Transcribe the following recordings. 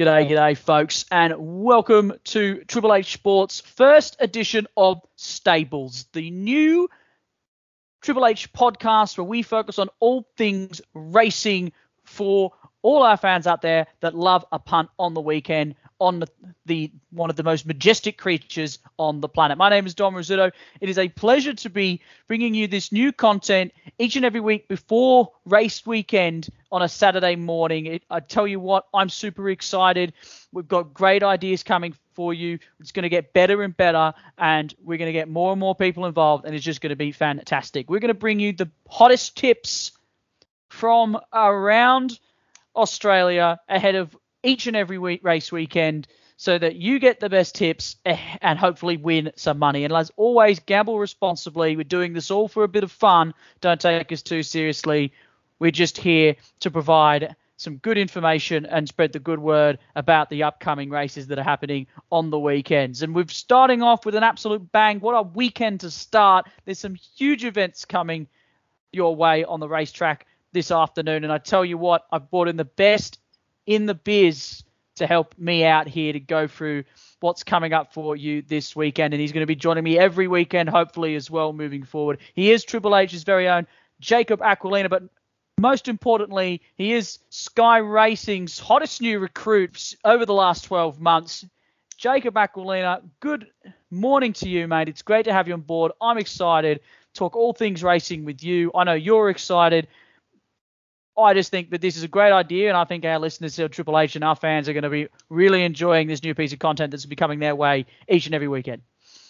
G'day, g'day, folks, and welcome to Triple H Sports' first edition of Stables, the new Triple H podcast where we focus on all things racing for all our fans out there that love a punt on the weekend on the, one of the most majestic creatures on the planet. My name is Don Rizzuto. It is a pleasure to be bringing you this new content each and every week before race weekend on a Saturday morning. It, I tell you what, I'm super excited. We've got great ideas coming for you. It's going to get better and better, and we're going to get more and more people involved, and it's just going to be fantastic. We're going to bring you the hottest tips from around Australia ahead of each and every week race weekend so that you get the best tips eh, and hopefully win some money. And as always, gamble responsibly. We're doing this all for a bit of fun. Don't take us too seriously. We're just here to provide some good information and spread the good word about the upcoming races that are happening on the weekends. And we're starting off with an absolute bang. What a weekend to start. There's some huge events coming your way on the racetrack this afternoon. And I tell you what, I've brought in the best in the biz to help me out here to go through what's coming up for you this weekend. And he's going to be joining me every weekend, hopefully, as well, moving forward. He is Triple H's very own Jacob Aquilina, but most importantly, he is Sky Racing's hottest new recruit over the last 12 months. Jacob Aquilina, good morning to you, mate. It's great to have you on board. I'm excited. Talk all things racing with you. I know you're excited. I just think that this is a great idea, and I think our listeners of Triple H and our fans are going to be really enjoying this new piece of content that's be coming their way each and every weekend.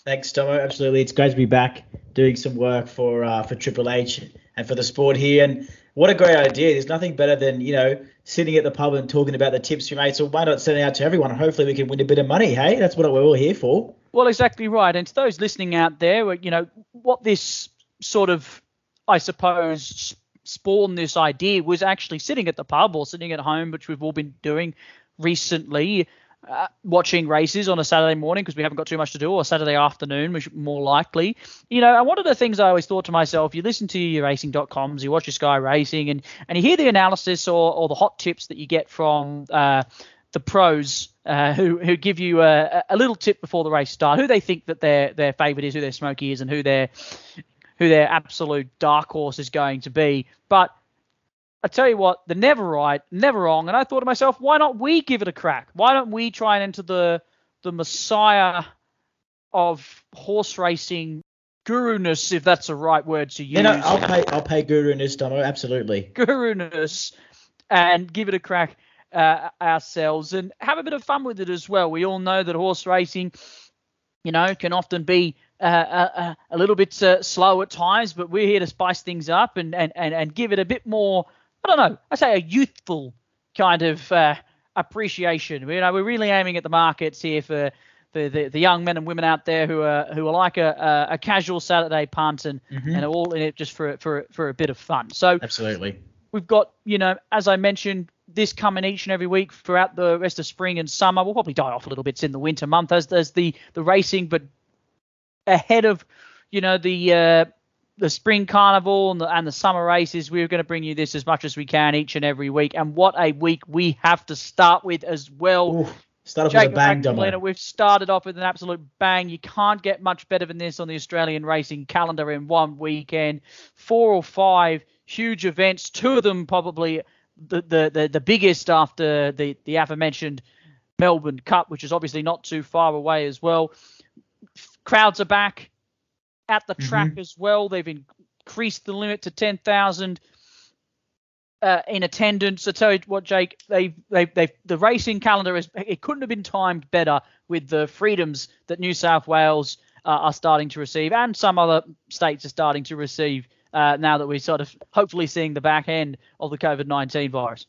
Thanks, Tomo. Absolutely, it's great to be back doing some work for uh, for Triple H and for the sport here. And what a great idea! There's nothing better than you know sitting at the pub and talking about the tips you made. So why not send it out to everyone? Hopefully, we can win a bit of money. Hey, that's what we're all here for. Well, exactly right. And to those listening out there, you know what this sort of, I suppose, spawned this idea was actually sitting at the pub or sitting at home, which we've all been doing recently, uh, watching races on a Saturday morning because we haven't got too much to do, or Saturday afternoon, which more likely. You know, and one of the things I always thought to myself, you listen to your racing.coms, you watch your Sky Racing, and and you hear the analysis or, or the hot tips that you get from uh, the pros uh, who who give you a, a little tip before the race start, who they think that their their favourite is, who their smoky is, and who their who their absolute dark horse is going to be. But I tell you what, they're never right, never wrong. And I thought to myself, why not we give it a crack? Why don't we try and enter the the messiah of horse racing guru-ness, if that's the right word to use. You know, I'll pay I'll pay guru-ness, Domo, absolutely. Guru-ness and give it a crack uh, ourselves and have a bit of fun with it as well. We all know that horse racing, you know, can often be uh, uh, a, little bit uh, slow at times, but we're here to spice things up and, and, and, and give it a bit more, I don't know, I say a youthful kind of uh, appreciation. You know, we're really aiming at the markets here for, for the, the young men and women out there who are who are like a, a, casual Saturday punt and, mm-hmm. and all in it just for for for a bit of fun. So absolutely, we've got you know as I mentioned this coming each and every week throughout the rest of spring and summer. We'll probably die off a little bit in the winter month as there's the the racing, but ahead of you know the uh, the spring carnival and the, and the summer races. We're going to bring you this as much as we can each and every week. And what a week we have to start with as well. Ooh, start off Jacob with a bang, Domino. We've started off with an absolute bang. You can't get much better than this on the Australian racing calendar in one weekend. Four or five huge events. Two of them probably the the the, the biggest after the the aforementioned Melbourne Cup, which is obviously not too far away as well. Crowds are back at the track mm-hmm. as well. They've increased the limit to 10,000 uh, in attendance. I tell you what, Jake, they they they the racing calendar is it couldn't have been timed better with the freedoms that New South Wales uh, are starting to receive, and some other states are starting to receive uh, now that we're sort of hopefully seeing the back end of the COVID 19 virus.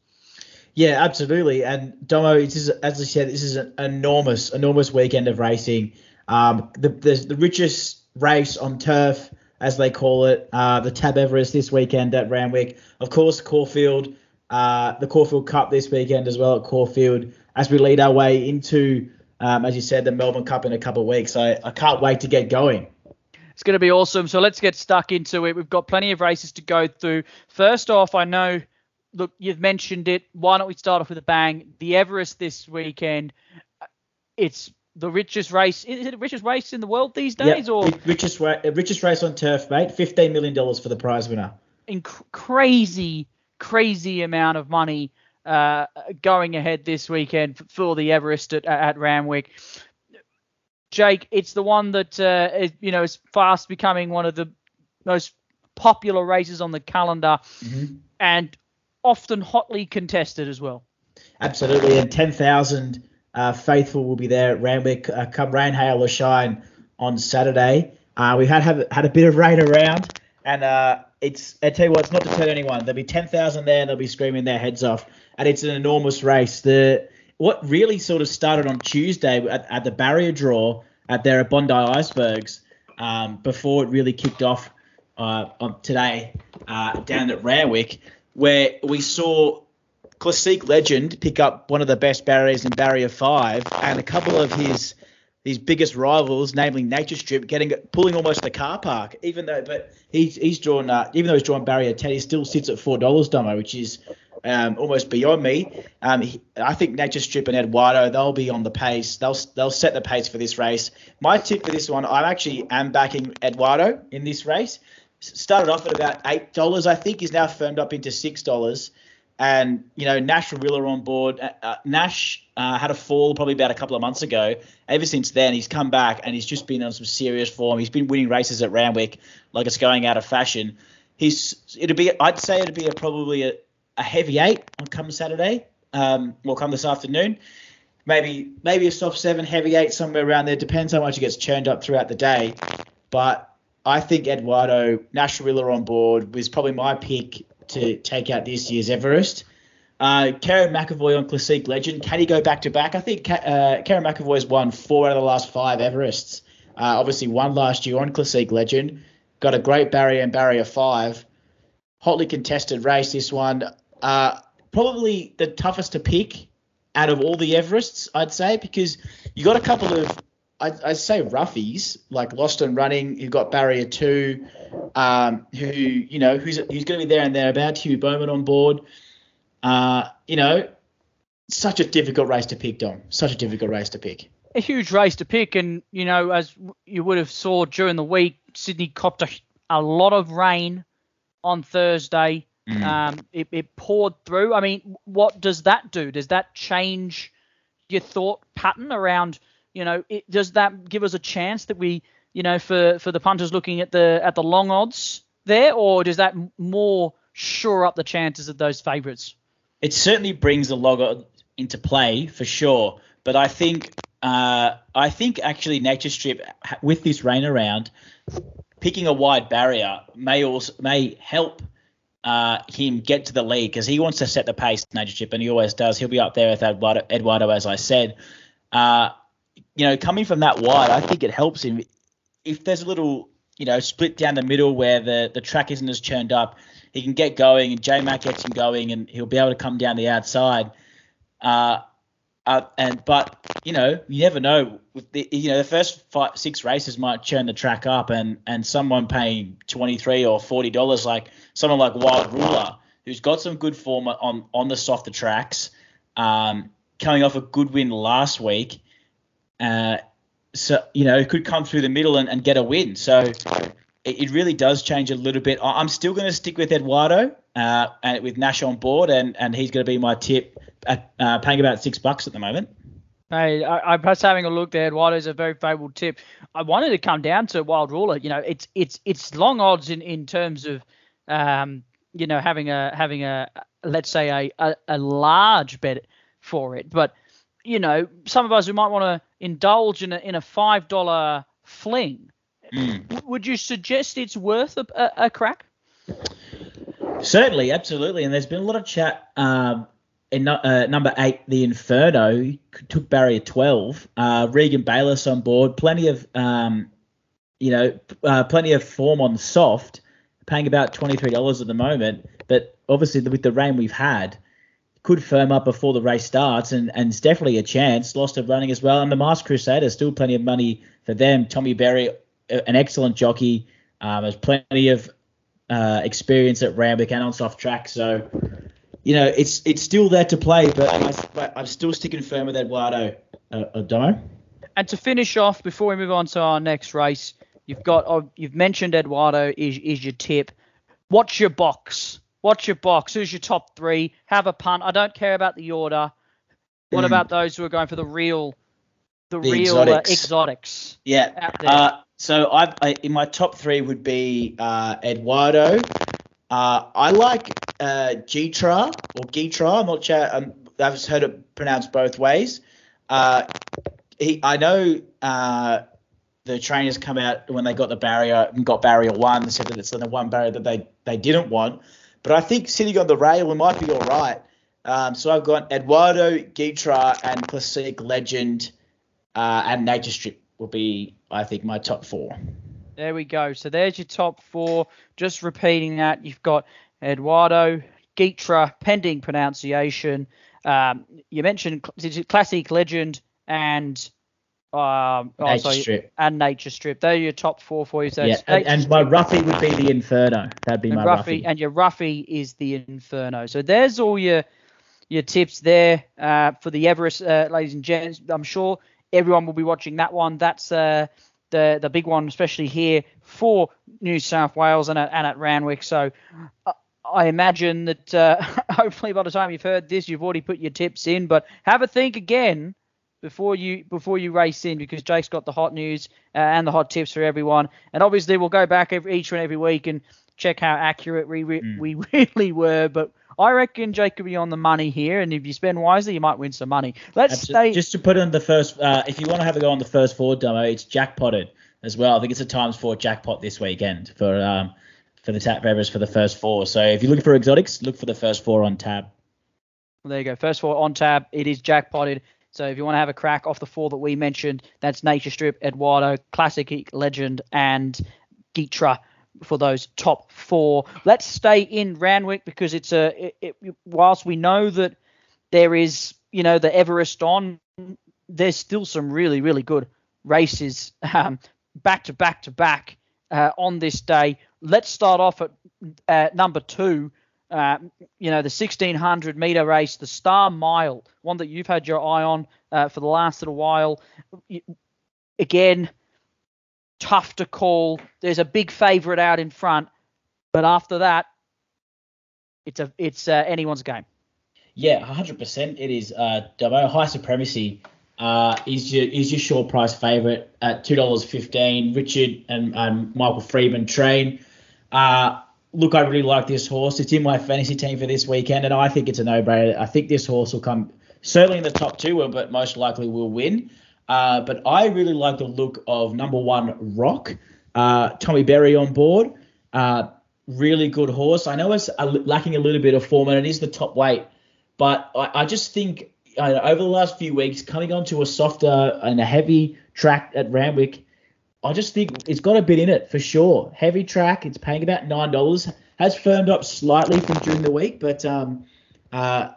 Yeah, absolutely. And Domo, as I said, this is an enormous, enormous weekend of racing. Um, the, the, the richest race on turf, as they call it, uh, the Tab Everest this weekend at Randwick. Of course, Caulfield, uh, the Caulfield Cup this weekend as well at Caulfield. As we lead our way into, um, as you said, the Melbourne Cup in a couple of weeks. I, I can't wait to get going. It's going to be awesome. So let's get stuck into it. We've got plenty of races to go through. First off, I know look, you've mentioned it. Why don't we start off with a bang? The Everest this weekend. It's the richest race. Is it the richest race in the world these days, yep. or richest richest race on turf, mate? Fifteen million dollars for the prize winner. Inc- crazy, crazy amount of money uh, going ahead this weekend for the Everest at, at Randwick. Jake, it's the one that uh, is, you know is fast becoming one of the most popular races on the calendar, mm-hmm. and often hotly contested as well. Absolutely, and ten thousand uh, faithful will be there at Randwick, uh, come rain, hail or shine on Saturday. Uh, we had have, had a bit of rain around, and uh, it's I tell you what, it's not to tell anyone. There'll be ten thousand there, and they'll be screaming their heads off, and it's an enormous race. The what really sort of started on Tuesday at, at the barrier draw at at Bondi Icebergs um, before it really kicked off uh, on today uh, down at Randwick, where we saw Classique Legend pick up one of the best barriers in Barrier Five, and a couple of his his biggest rivals, namely Nature Strip, getting pulling almost the car park. Even though, but he's he's drawn uh, even though he's drawn Barrier Ten, he still sits at four dollars, Domo, which is um, almost beyond me. Um, he, I think Nature Strip and Eduardo they'll be on the pace. They'll they'll set the pace for this race. My tip for this one, I actually am backing Eduardo in this race. Started off at about eight dollars, I think, is now firmed up into six dollars. And you know Nash Willer on board. Uh, uh, Nash uh, had a fall probably about a couple of months ago. Ever since then, he's come back and he's just been on some serious form. He's been winning races at Randwick like it's going out of fashion. He's it'd be I'd say it'd be a, probably a, a heavy eight on come Saturday, um, come this afternoon. Maybe maybe a soft seven, heavy eight somewhere around there. Depends how much it gets churned up throughout the day. But I think Eduardo Nash Rawiller on board was probably my pick to take out this year's Everest. Uh, Kerrin McEvoy on Classique Legend. Can he go back to back? I think uh, Kerrin McEvoy's won four out of the last five Everests. Uh, obviously, one last year on Classique Legend. Got a great barrier and barrier five. Hotly contested race, this one. Uh, probably the toughest to pick out of all the Everests, I'd say, because you got a couple of, I'd, I'd say, roughies like Lost and Running. You've got Barrier Two, um, who you know who's who's going to be there and thereabouts. Hugh Bowman on board. Uh, you know, such a difficult race to pick, Dom. Such a difficult race to pick. A huge race to pick, and you know, as you would have saw during the week, Sydney copped a, a lot of rain on Thursday. Mm. Um, it, it poured through. I mean, what does that do? Does that change your thought pattern around? You know, it, does that give us a chance that we, you know, for for the punters looking at the at the long odds there, or does that more shore up the chances of those favourites? It certainly brings the log into play for sure, but I think uh, I think actually Nature Strip with this rain around, picking a wide barrier may also may help uh, him get to the lead because he wants to set the pace, Nature Strip, and he always does. He'll be up there with Eduardo, Eduardo as I said. Uh, you know, coming from that wide, I think it helps him. If there's a little, you know, split down the middle where the, the track isn't as churned up, he can get going, and J Mac gets him going, and he'll be able to come down the outside. Uh, uh, and but you know you never know. The, you know the first five, six races might churn the track up, and and someone paying twenty three or forty dollars, like someone like Wild Ruler, who's got some good form on on the softer tracks, um, coming off a good win last week. Uh, so you know could come through the middle and, and get a win. So it, it really does change a little bit. I'm still going to stick with Eduardo uh, and with Nash on board, and and he's going to be my tip uh, paying about six bucks at the moment. Hey, I, am just having a look there. is a very favourable tip. I wanted to come down to Wild Ruler. You know, it's it's it's long odds in, in terms of, um, you know, having a having a let's say a, a, a large bet for it. But you know, some of us who might want to indulge in a in a five dollar fling, mm. would you suggest it's worth a, a, a, crack? Certainly, absolutely. And there's been a lot of chat um, in uh, number eight, the Inferno took barrier 12. Uh, Regan Bayliss on board, plenty of um, you know, uh, plenty of form on soft, paying about $23 at the moment. But obviously, with the rain we've had, could firm up before the race starts, and, and it's definitely a chance. Lost of running as well, and the Masked Crusader still plenty of money for them. Tommy Berry, an excellent jockey, um, has plenty of uh, experience at Randwick and on soft track, so you know, it's it's still there to play, but I, I'm still sticking firm with Eduardo uh, Domo. And to finish off, before we move on to our next race, you've got oh, you've mentioned Eduardo is is your tip. What's your box? What's your box? Who's your top three? Have a punt. I don't care about the order. What mm. about those who are going for the real, the, the real exotics? Uh, exotics yeah. Uh, so I, I, in my top three would be uh, Eduardo. Uh, I like uh, Gitra or Gitra. I'm not sure. Um, I've heard it pronounced both ways. Uh, he, I know uh, the trainers come out when they got the barrier and got barrier one, They said that it's the one barrier that they, they didn't want. But I think sitting on the rail, it might be all right. Um, so I've got Eduardo, Gitra, and Classique Legend, uh, and Nature Strip will be, I think, my top four. There we go. So there's your top four. Just repeating that, you've got Eduardo, Gitra, pending pronunciation. Um, you mentioned Classique Legend and um, oh, Nature Strip. And Nature Strip. They're your top four for you. So yeah, and, and my Ruffy would be the Inferno. That'd be and my Ruffy, Ruffy. And your Ruffy is the Inferno. So there's all your your tips there uh, for the Everest, uh, ladies and gents. I'm sure everyone will be watching that one. That's uh, the the big one, especially here for New South Wales and at, and at Randwick. So uh, I imagine that uh, hopefully by the time you've heard this, you've already put your tips in. But have a think again before you before you race in because Jake's got the hot news uh, and the hot tips for everyone. And obviously we'll go back every, each and every week and check how accurate we mm. we really were. But I reckon Jake could be on the money here, and if you spend wisely, you might win some money. Let's Absolutely. stay. Just to put on the first, uh, if you want to have a go on the first four demo, it's jackpotted as well. I think it's a times four jackpot this weekend for um for the TAB Everest for the first four. So if you're looking for exotics, look for the first four on tab. Well, there you go. First four on tab. It is jackpotted. So if you want to have a crack off the four that we mentioned, that's Nature Strip, Eduardo, Classique Legend, and Gitra for those top four. Let's stay in Randwick because it's a. It, it, whilst we know that there is, you know, the Everest on, there's still some really, really good races um, back to back to back uh, on this day. Let's start off at uh, number two uh, you know, the 1600 meter race, the Star Mile, one that you've had your eye on uh, for the last little while. Again, tough to call. There's a big favourite out in front, but after that, it's a it's uh, anyone's game. Yeah, 100%. It is. Uh, Dubbo High Supremacy uh, is your is your short price favourite at two dollars fifteen. Richard and, and Michael Freedman train. Uh, look, I really like this horse. It's in my fantasy team for this weekend, and I think it's a no-brainer. I think this horse will come certainly in the top two, but most likely will win. Uh, but I really like the look of number one Rock, uh, Tommy Berry on board. Uh, really good horse. I know it's lacking a little bit of form, and it is the top weight, but I, I just think uh, over the last few weeks, coming onto a softer and a heavy track at Randwick I just think it's got a bit in it for sure. Heavy track, it's paying about nine dollars. Has firmed up slightly from during the week, but um, uh,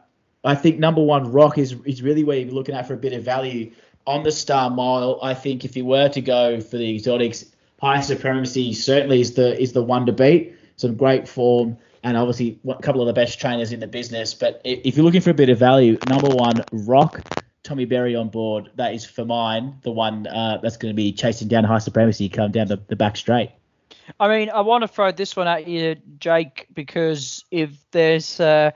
I think number one Rock is is really where you're looking at for a bit of value on the Star Mile. I think if you were to go for the exotics, High Supremacy certainly is the is the one to beat. Some great form and obviously a couple of the best trainers in the business. But if you're looking for a bit of value, number one Rock Tommy Berry on board, that is for mine the one uh, that's going to be chasing down high supremacy come down the, the back straight. I mean, I want to throw this one at you, Jake, because if there's uh,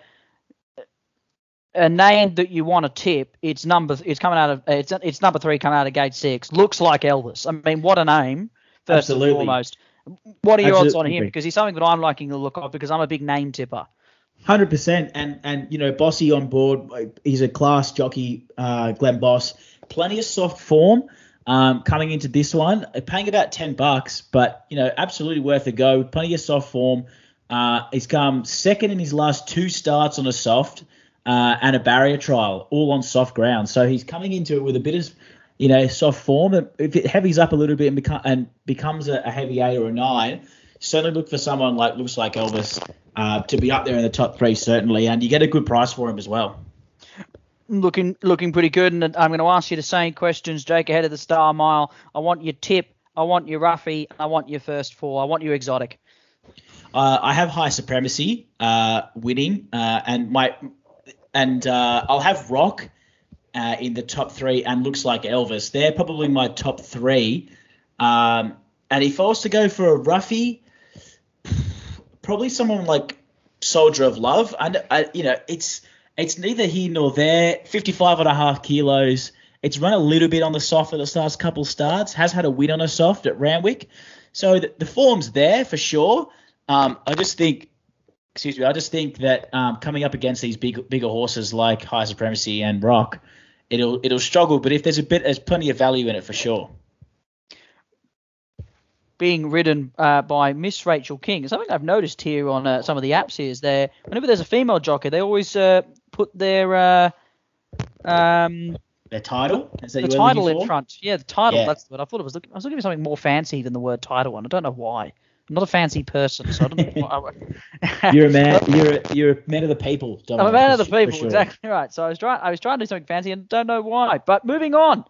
a name that you want to tip, it's number it's coming out of it's it's number three coming out of gate six. Looks like Elvis. I mean, what a name! First Absolutely. and foremost. What are your Absolutely. odds on him? Because he's something that I'm liking the look of because I'm a big name tipper. Hundred percent, and and you know Bossy on board. He's a class jockey, uh, Glenn Boss. Plenty of soft form um, coming into this one. Paying about ten bucks, but you know absolutely worth a go. Plenty of soft form. Uh, he's come second in his last two starts on a soft uh, and a barrier trial, all on soft ground. So he's coming into it with a bit of you know soft form. If it heavies up a little bit and, beco- and becomes a, a heavy eight or a nine, certainly look for someone like looks like Elvis uh, to be up there in the top three certainly, and you get a good price for him as well. Looking looking pretty good, and I'm going to ask you the same questions, Jake, ahead of the Star Mile. I want your tip, I want your Ruffy, I want your first four, I want your exotic. Uh, I have high supremacy uh, winning, uh, and my and uh, I'll have Rock uh, in the top three, and looks like Elvis. They're probably my top three. Um, and if I was to go for a roughie, probably someone like Soldier of Love. And I, you know, it's it's neither here nor there. 55 and a half kilos. It's run a little bit on the soft at the last couple starts. Has had a win on a soft at Randwick. So the, the form's there for sure. Um, I just think, excuse me, I just think that um, coming up against these big, bigger horses like High Supremacy and Rock, it'll it'll struggle. But if there's a bit, there's plenty of value in it for sure. Being ridden uh, by Miss Rachel King. Something I've noticed here on uh, some of the apps here is there whenever there's a female jockey, they always uh, put their uh, um, their title. the title in front. Yeah, the title. Yeah. That's what I thought it was. Looking, I was looking for something more fancy than the word title, and I don't know why. I'm not a fancy person, so I don't know. you're a man. You're a, you're a man of the people. I'm a man of the people. Sure. Exactly right. So I was trying. I was trying to do something fancy, and don't know why. But moving on,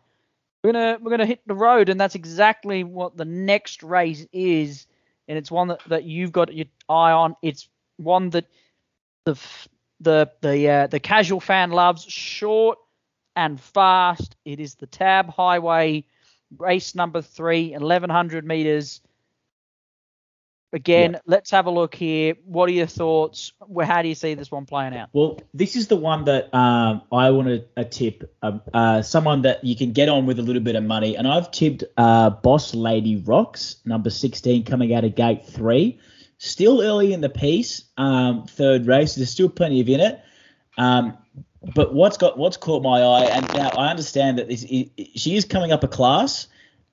we're gonna we're gonna hit the road, and that's exactly what the next race is, and it's one that, that you've got your eye on. It's one that the the the uh, the casual fan loves. Short and fast. It is the Tab Highway race number three, 1100 meters. Again, yeah. let's have a look here. What are your thoughts? How do you see this one playing out? Well, this is the one that um, I want to a tip. Um, uh, someone that you can get on with a little bit of money, and I've tipped uh, Boss Lady Rocks, number 16, coming out of gate three. Still early in the piece, um, third race. There's still plenty of in it. Um, but what's got what's caught my eye, and now I understand that this she is coming up a class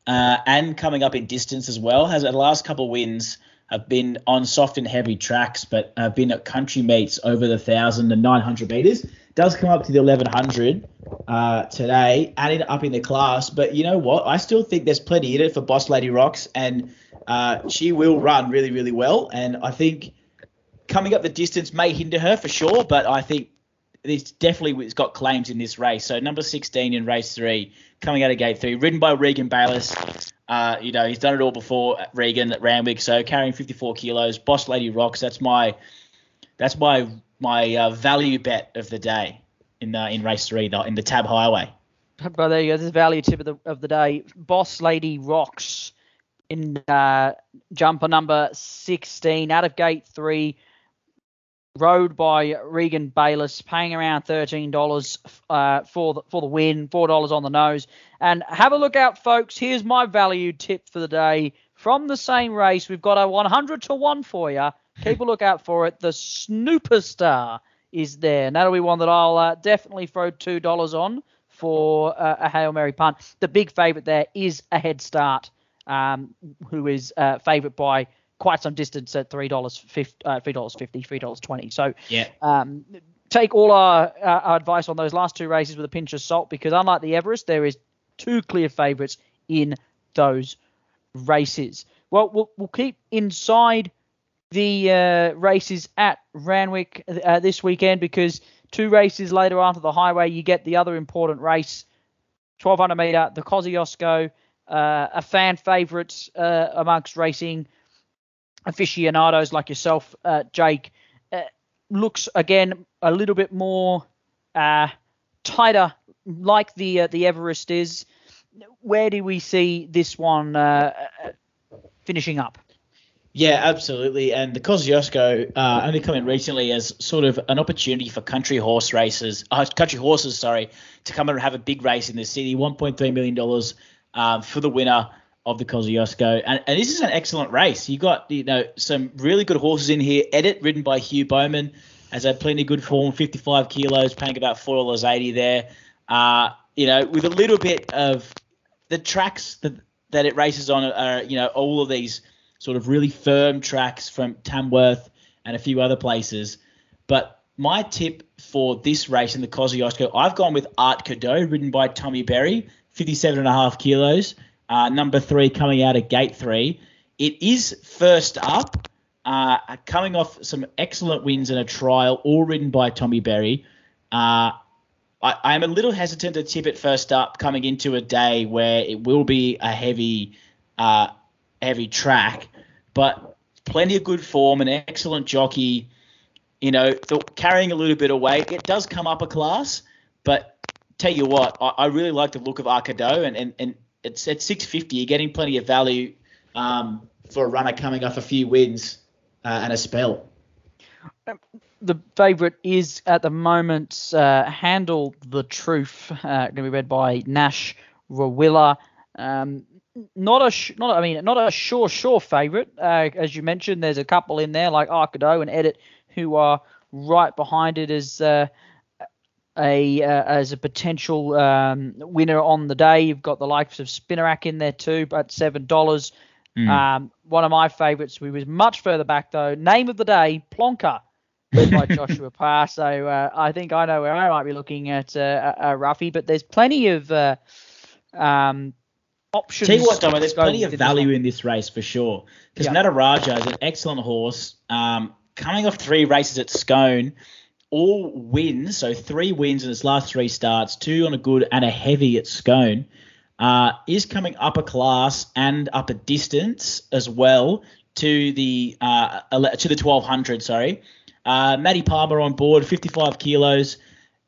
uh, and coming up in distance as well. Has the last couple of wins have been on soft and heavy tracks, but have been at country meets over the thousand and nine hundred meters. Does come up to the eleven hundred uh, today, adding up in the class. But you know what? I still think there's plenty in it for Boss Lady Rocks, and uh, she will run really, really well. And I think coming up the distance may hinder her for sure, but I think it's definitely it's got claims in this race. So number 16 in race three, coming out of gate three, ridden by Regan Bayliss. Uh, you know, he's done it all before Regan at Randwick, so carrying 54 kilos. Boss Lady Rocks. That's my that's my my uh, value bet of the day in the, in race three in the Tab Highway. But there you go. This is value tip of the of the day. Boss Lady Rocks in uh, jumper number 16 out of gate three rode by Regan Bayliss, paying around thirteen dollars uh, for the for the win, four dollars on the nose. And have a look out, folks. Here's my value tip for the day from the same race. We've got a 100 to one for you. Keep a look out for it. The Snooper Star is there, and that'll be one that I'll uh, definitely throw two dollars on for uh, a hail mary punt. The big favourite there is a head start, um, who is uh, favourite by quite some distance at three dollars uh, three dollars fifty, three dollars twenty. So yeah, um, take all our, our, advice on those last two races with a pinch of salt because unlike the Everest, there is two clear favourites in those races. Well, we'll, we'll keep inside the uh, races at Randwick uh, this weekend because two races later after the highway, you get the other important race, 1200 metre, the Kosciuszko, uh, a fan favourite uh, amongst racing aficionados like yourself, uh, Jake, uh, looks again a little bit more uh, tighter, like the uh, the Everest is. Where do we see this one uh, uh, finishing up? Yeah, absolutely. And the Kosciuszko uh, only come in recently as sort of an opportunity for country horse races, uh, country horses, sorry, to come and have a big race in the city. $1.3 million um, for the winner of the Kosciuszko. And, and this is an excellent race. You got you know some really good horses in here. Edit, ridden by Hugh Bowman, has had plenty of good form, 55 kilos, paying about four dollars eighty there. Uh, you know, with a little bit of the tracks that that it races on are you know all of these sort of really firm tracks from Tamworth and a few other places. But my tip for this race in the Kosciuszko, I've gone with Art Cadeau, ridden by Tommy Berry, 57 and a half kilos uh, number three coming out of gate three. It is first up, uh, coming off some excellent wins in a trial, all ridden by Tommy Berry. Uh, I, am a little hesitant to tip it first up, coming into a day where it will be a heavy, uh, heavy track. But plenty of good form, an excellent jockey. You know, carrying a little bit of weight. It does come up a class, but tell you what, I, I really like the look of Art Cadeau, and, and, and it's at 650. You're getting plenty of value um, for a runner coming off a few wins uh, and a spell. The favourite is at the moment uh, Handle the Truth, uh, going to be read by Nash Rawiller. Um, not a, sh- not I mean, not a sure, sure favourite. Uh, as you mentioned, there's a couple in there like Art Cadeau and Edit who are right behind it as uh, a uh, as a potential um, winner on the day. You've got the likes of Spinnerack in there too, but seven dollars. Mm. Um, one of my favourites. We was much further back though. Name of the day, Plonker, led by Joshua Parr. So uh, I think I know where I might be looking at uh, a, a Ruffy, but there's plenty of uh, um, options. Tell you what, Domo, there's plenty of value in this race for sure. Because. Nataraja is an excellent horse. Um, coming off three races at Scone, all wins, so three wins in his last three starts, two on a good and a heavy at Scone, uh, is coming up a class and up a distance as well to the uh, to the 1200. Sorry, uh, Matty Palmer on board, 55 kilos.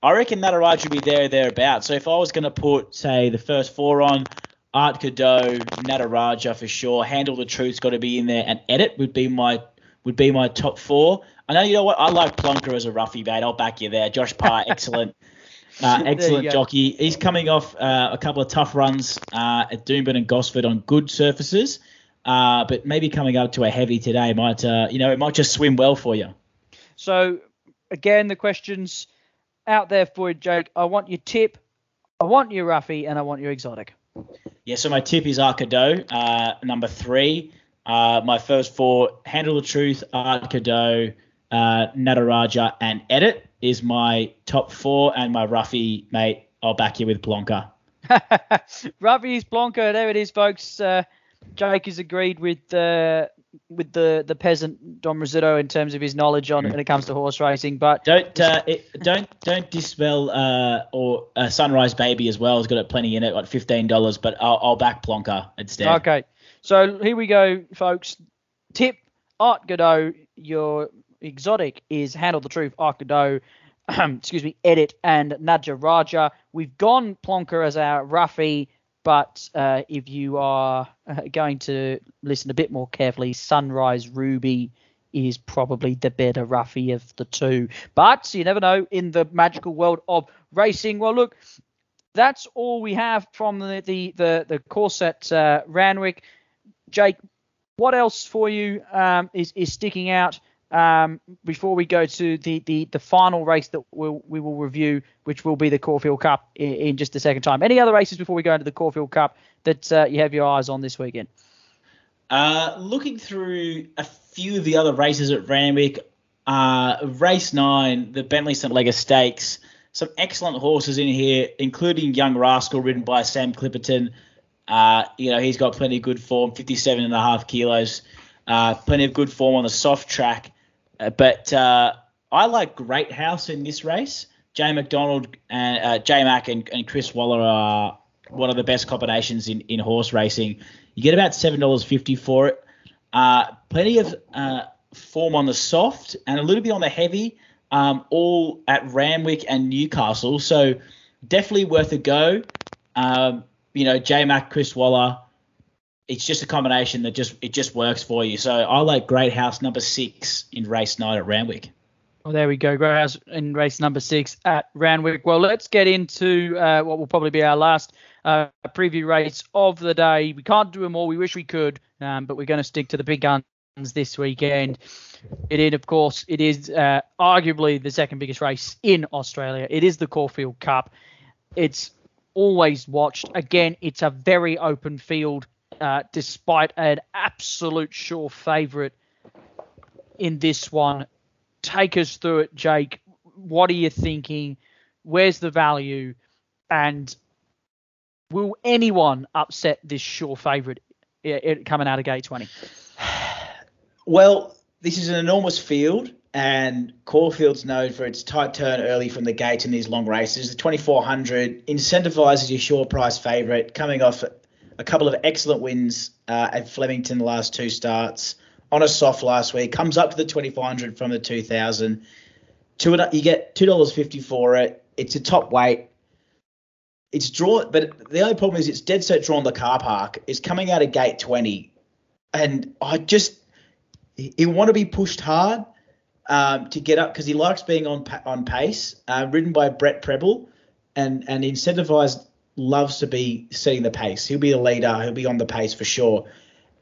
I reckon that ride should be there thereabouts. So if I was going to put, say, the first four on, Art Cadeau, Nataraja for sure, Handle the Truth's got to be in there, and Edit would be my would be my top four. I know you know what I like Plonker as a roughie, mate. I'll back you there. Josh Parr, excellent. Uh, excellent jockey. He's coming off uh, a couple of tough runs uh, at Doomben and Gosford on good surfaces, uh, but maybe coming up to a heavy today might, uh, you know, it might just swim well for you. So again, the questions out there for you, Jake. I want your tip, I want your roughie, and I want your exotic. Yeah. So my tip is Art Cadeau, uh, number three. My first four: Handle the Truth, Art Cadeau, Nataraja, and Edit is my top four, and my roughie, mate, I'll back you with Plonker. Ruffy's Plonker. there it is, folks. Uh, Jake has agreed with uh, with the, the peasant Don Rossitto in terms of his knowledge on when it comes to horse racing, but don't uh, it, don't don't dispel uh, or uh, Sunrise Baby as well has got plenty in it, like fifteen dollars, but I'll, I'll back Plonker instead. Okay, so here we go, folks. Tip Art Cadeau, your exotic is Handle the Truth, Art Arcado, excuse me, Edit, and Nataraja. We've gone Plonker as our roughie, but uh, if you are uh, going to listen a bit more carefully, Sunrise Ruby is probably the better roughie of the two. But you never know in the magical world of racing. Well, look, that's all we have from the the the, the course at uh, Randwick. Jake, what else for you um, is is sticking out? um, before we go to the, the, the final race that we'll, we will review, which will be the Caulfield Cup in, in just a second time. Any other races before we go into the Caulfield Cup that uh, you have your eyes on this weekend? Uh, looking through a few of the other races at Randwick, uh, race nine, the Bentley St. Leger Stakes, some excellent horses in here, including Young Rascal, ridden by Sam Clipperton. Uh, you know, he's got plenty of good form, 57 and a half kilos. Uh, plenty of good form on the soft track. Uh, but uh, I like Great House in this race. Jay McDonald and uh, J Mac and, and Chris Waller are one of the best combinations in, in horse racing. You get about seven dollars fifty for it. Uh, plenty of form on the soft and a little bit on the heavy, um, all at Randwick and Newcastle. So definitely worth a go. Um, you know, J Mac, Chris Waller, it's just a combination that just it just works for you. So I like Great House number six in race night at Randwick. Well, there we go. Great House in race number six at Randwick. Well, let's get into uh, what will probably be our last uh, preview race of the day. We can't do them all. We wish we could, um, but we're going to stick to the big guns this weekend. It is, of course, it is uh, arguably the second biggest race in Australia. It is the Caulfield Cup. It's always watched. Again, it's a very open field uh, despite an absolute sure favourite in this one. Take us through it, Jake. What are you thinking? Where's the value? And will anyone upset this sure favourite coming out of gate 20? Well, this is an enormous field, and Caulfield's known for its tight turn early from the gate in these long races. The 2400 incentivises your sure price favourite, coming off a couple of excellent wins uh, at Flemington the last two starts on a soft last week. Comes up to the 2500 from the 2000. Two, you get two dollars fifty for it. It's a top weight. It's drawn, but the only problem is it's dead set drawn the car park. It's coming out of gate 20, and I just he want to be pushed hard um, to get up because he likes being on on pace. Uh, ridden by Brett Prebble, and and incentivized loves to be setting the pace. He'll be the leader. He'll be on the pace for sure.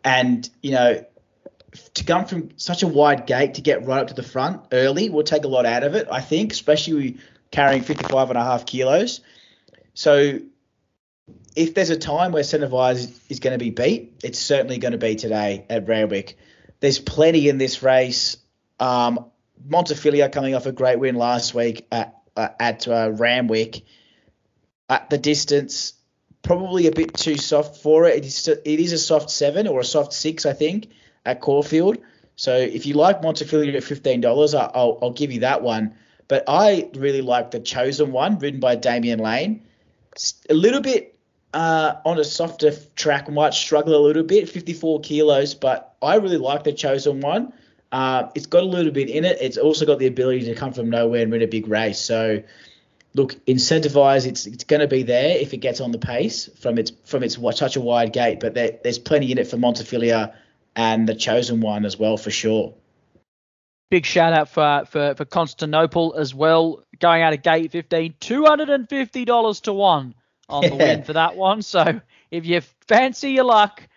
And you know, to come from such a wide gate to get right up to the front early will take a lot out of it. I think, especially carrying 55 and a half kilos. So if there's a time where Centervise is going to be beat, it's certainly going to be today at Randwick. There's plenty in this race. Um, Montefilia coming off a great win last week at, uh, at uh, Randwick. At the distance, probably a bit too soft for it. It is, it is a soft seven or a soft six, I think, at Caulfield. So if you like Montefilia at fifteen dollars, I'll, I'll give you that one. But I really like the chosen one, ridden by Damian Lane. A little bit uh, on a softer track, might struggle a little bit, 54 kilos, but I really like the chosen one. Uh, it's got a little bit in it. It's also got the ability to come from nowhere and win a big race. So, look, incentivize. It's it's going to be there if it gets on the pace from its from its such a wide gate. But there, there's plenty in it for Montefilia and the chosen one as well for sure. Big shout out for for for Constantinople as well, going out of gate 15, two hundred and fifty dollars to one on the win for that one. So if you fancy your luck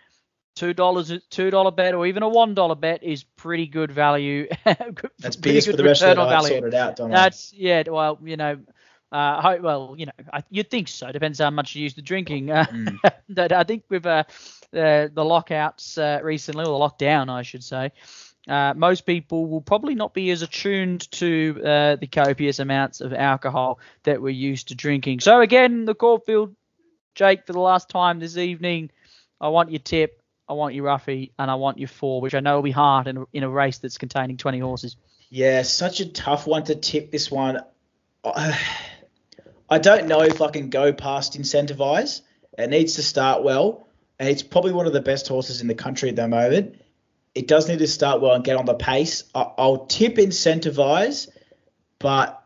two dollars two dollar bet or even a one dollar bet is pretty good value. That's pretty good for the rest of the night value. sorted out, don't That's yeah. Well, you know, uh, hope, well, you know, I, you'd think so. Depends how much you use the drinking. Uh, mm. that I think with uh, the the lockouts uh, recently, or the lockdown, I should say. Uh, most people will probably not be as attuned to uh, the copious amounts of alcohol that we're used to drinking. So again, the Caulfield, Jake, for the last time this evening, I want your tip I want you Ruffy, and I want you four, which I know will be hard in a, in a race that's containing 20 horses. Yeah, such a tough one to tip this one. I don't know if I can go past Incentivise. It needs to start well, and it's probably one of the best horses in the country at the moment. It does need to start well and get on the pace. I'll tip Incentivise, but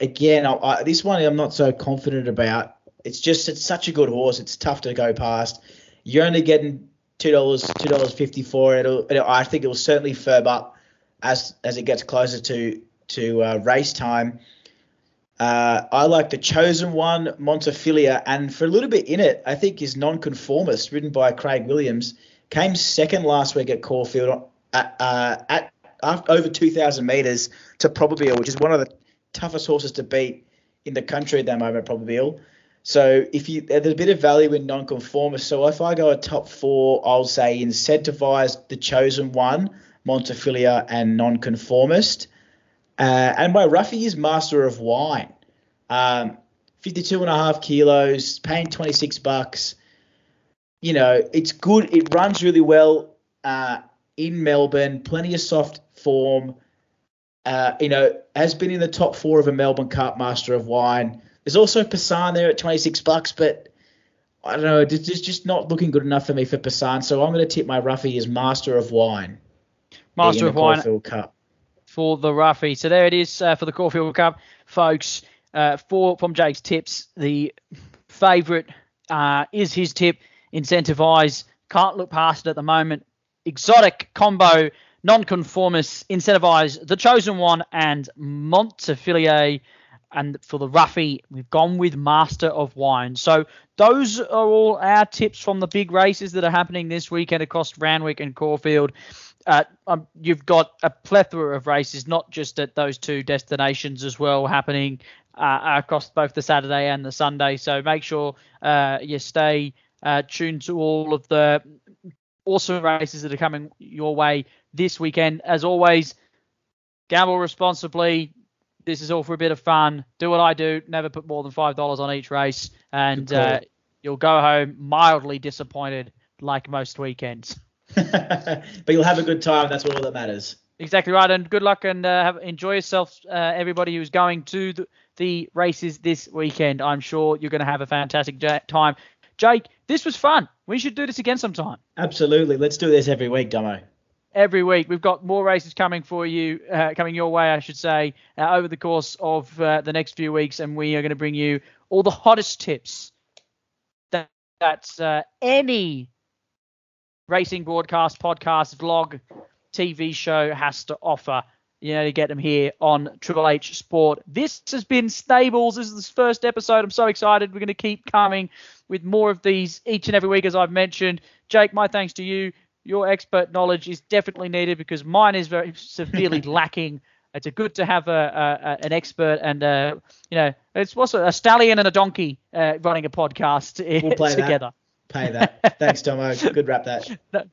again, I, this one I'm not so confident about. It's just it's such a good horse. It's tough to go past. You're only getting two dollars, two dollars fifty four. It'll, I think it will certainly firm up as as it gets closer to to uh, race time. Uh, I like the chosen one, Montefilia, and for a little bit in it, I think is nonconformist, ridden by Craig Williams, came second last week at Caulfield at, uh, at, at over 2,000 metres to Probabeel, which is one of the toughest horses to beat in the country at that moment, Probabeel. So if you there's a bit of value in non-conformist. So if I go a top four, I'll say incentivize the chosen one, Montefilia and non-conformist. Uh, and my roughie is Master of Wine. Um, 52 and a half kilos, paying 26 bucks. You know, it's good. It runs really well uh, in Melbourne. Plenty of soft form. Uh, you know, has been in the top four of a Melbourne Cup Master of Wine. There's also Persan there at 26 bucks, but I don't know. It's just not looking good enough for me for Persan. So I'm going to tip my roughie as Master of Wine. Master of Wine Cup. for the roughie. So there it is uh, for the Caulfield Cup, folks. Uh, for from Jake's tips, the favourite uh, is his tip. Incentivise. Can't look past it at the moment. Exotic combo. Nonconformist. Incentivise. The chosen one and Montefilia and for the roughie, we've gone with Master of Wine. So those are all our tips from the big races that are happening this weekend across Randwick and Caulfield. Uh, um, you've got a plethora of races, not just at those two destinations as well, happening uh, across both the Saturday and the Sunday. So make sure uh, you stay uh, tuned to all of the awesome races that are coming your way this weekend. As always, gamble responsibly this is all for a bit of fun. Do what I do. Never put more than five dollars on each race, and uh, you'll go home mildly disappointed, like most weekends. but you'll have a good time. That's all that matters. Exactly right, and good luck and uh, have, enjoy yourself, uh, everybody who's going to the, the, races this weekend. I'm sure you're going to have a fantastic time. Jake, this was fun. We should do this again sometime. Absolutely. Let's do this every week, Domo. Every week. We've got more races coming for you, uh, coming your way, I should say, uh, over the course of uh, the next few weeks, and we are going to bring you all the hottest tips that, that uh, any racing broadcast, podcast, vlog, TV show has to offer. You know, to get them here on Triple H Sport. This has been Stables. This is the first episode. I'm so excited. We're going to keep coming with more of these each and every week, as I've mentioned. Jake, my thanks to you. Your expert knowledge is definitely needed because mine is very severely lacking. It's a good to have a, a, an expert and uh, you know it's also a stallion and a donkey uh, running a podcast we'll play together. That. Pay that. Thanks, Tomo. Good wrap that.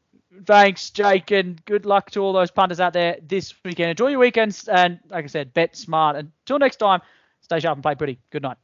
Thanks, Jake, and good luck to all those punters out there this weekend. Enjoy your weekends, and like I said, bet smart. Until next time, stay sharp and play pretty. Good night.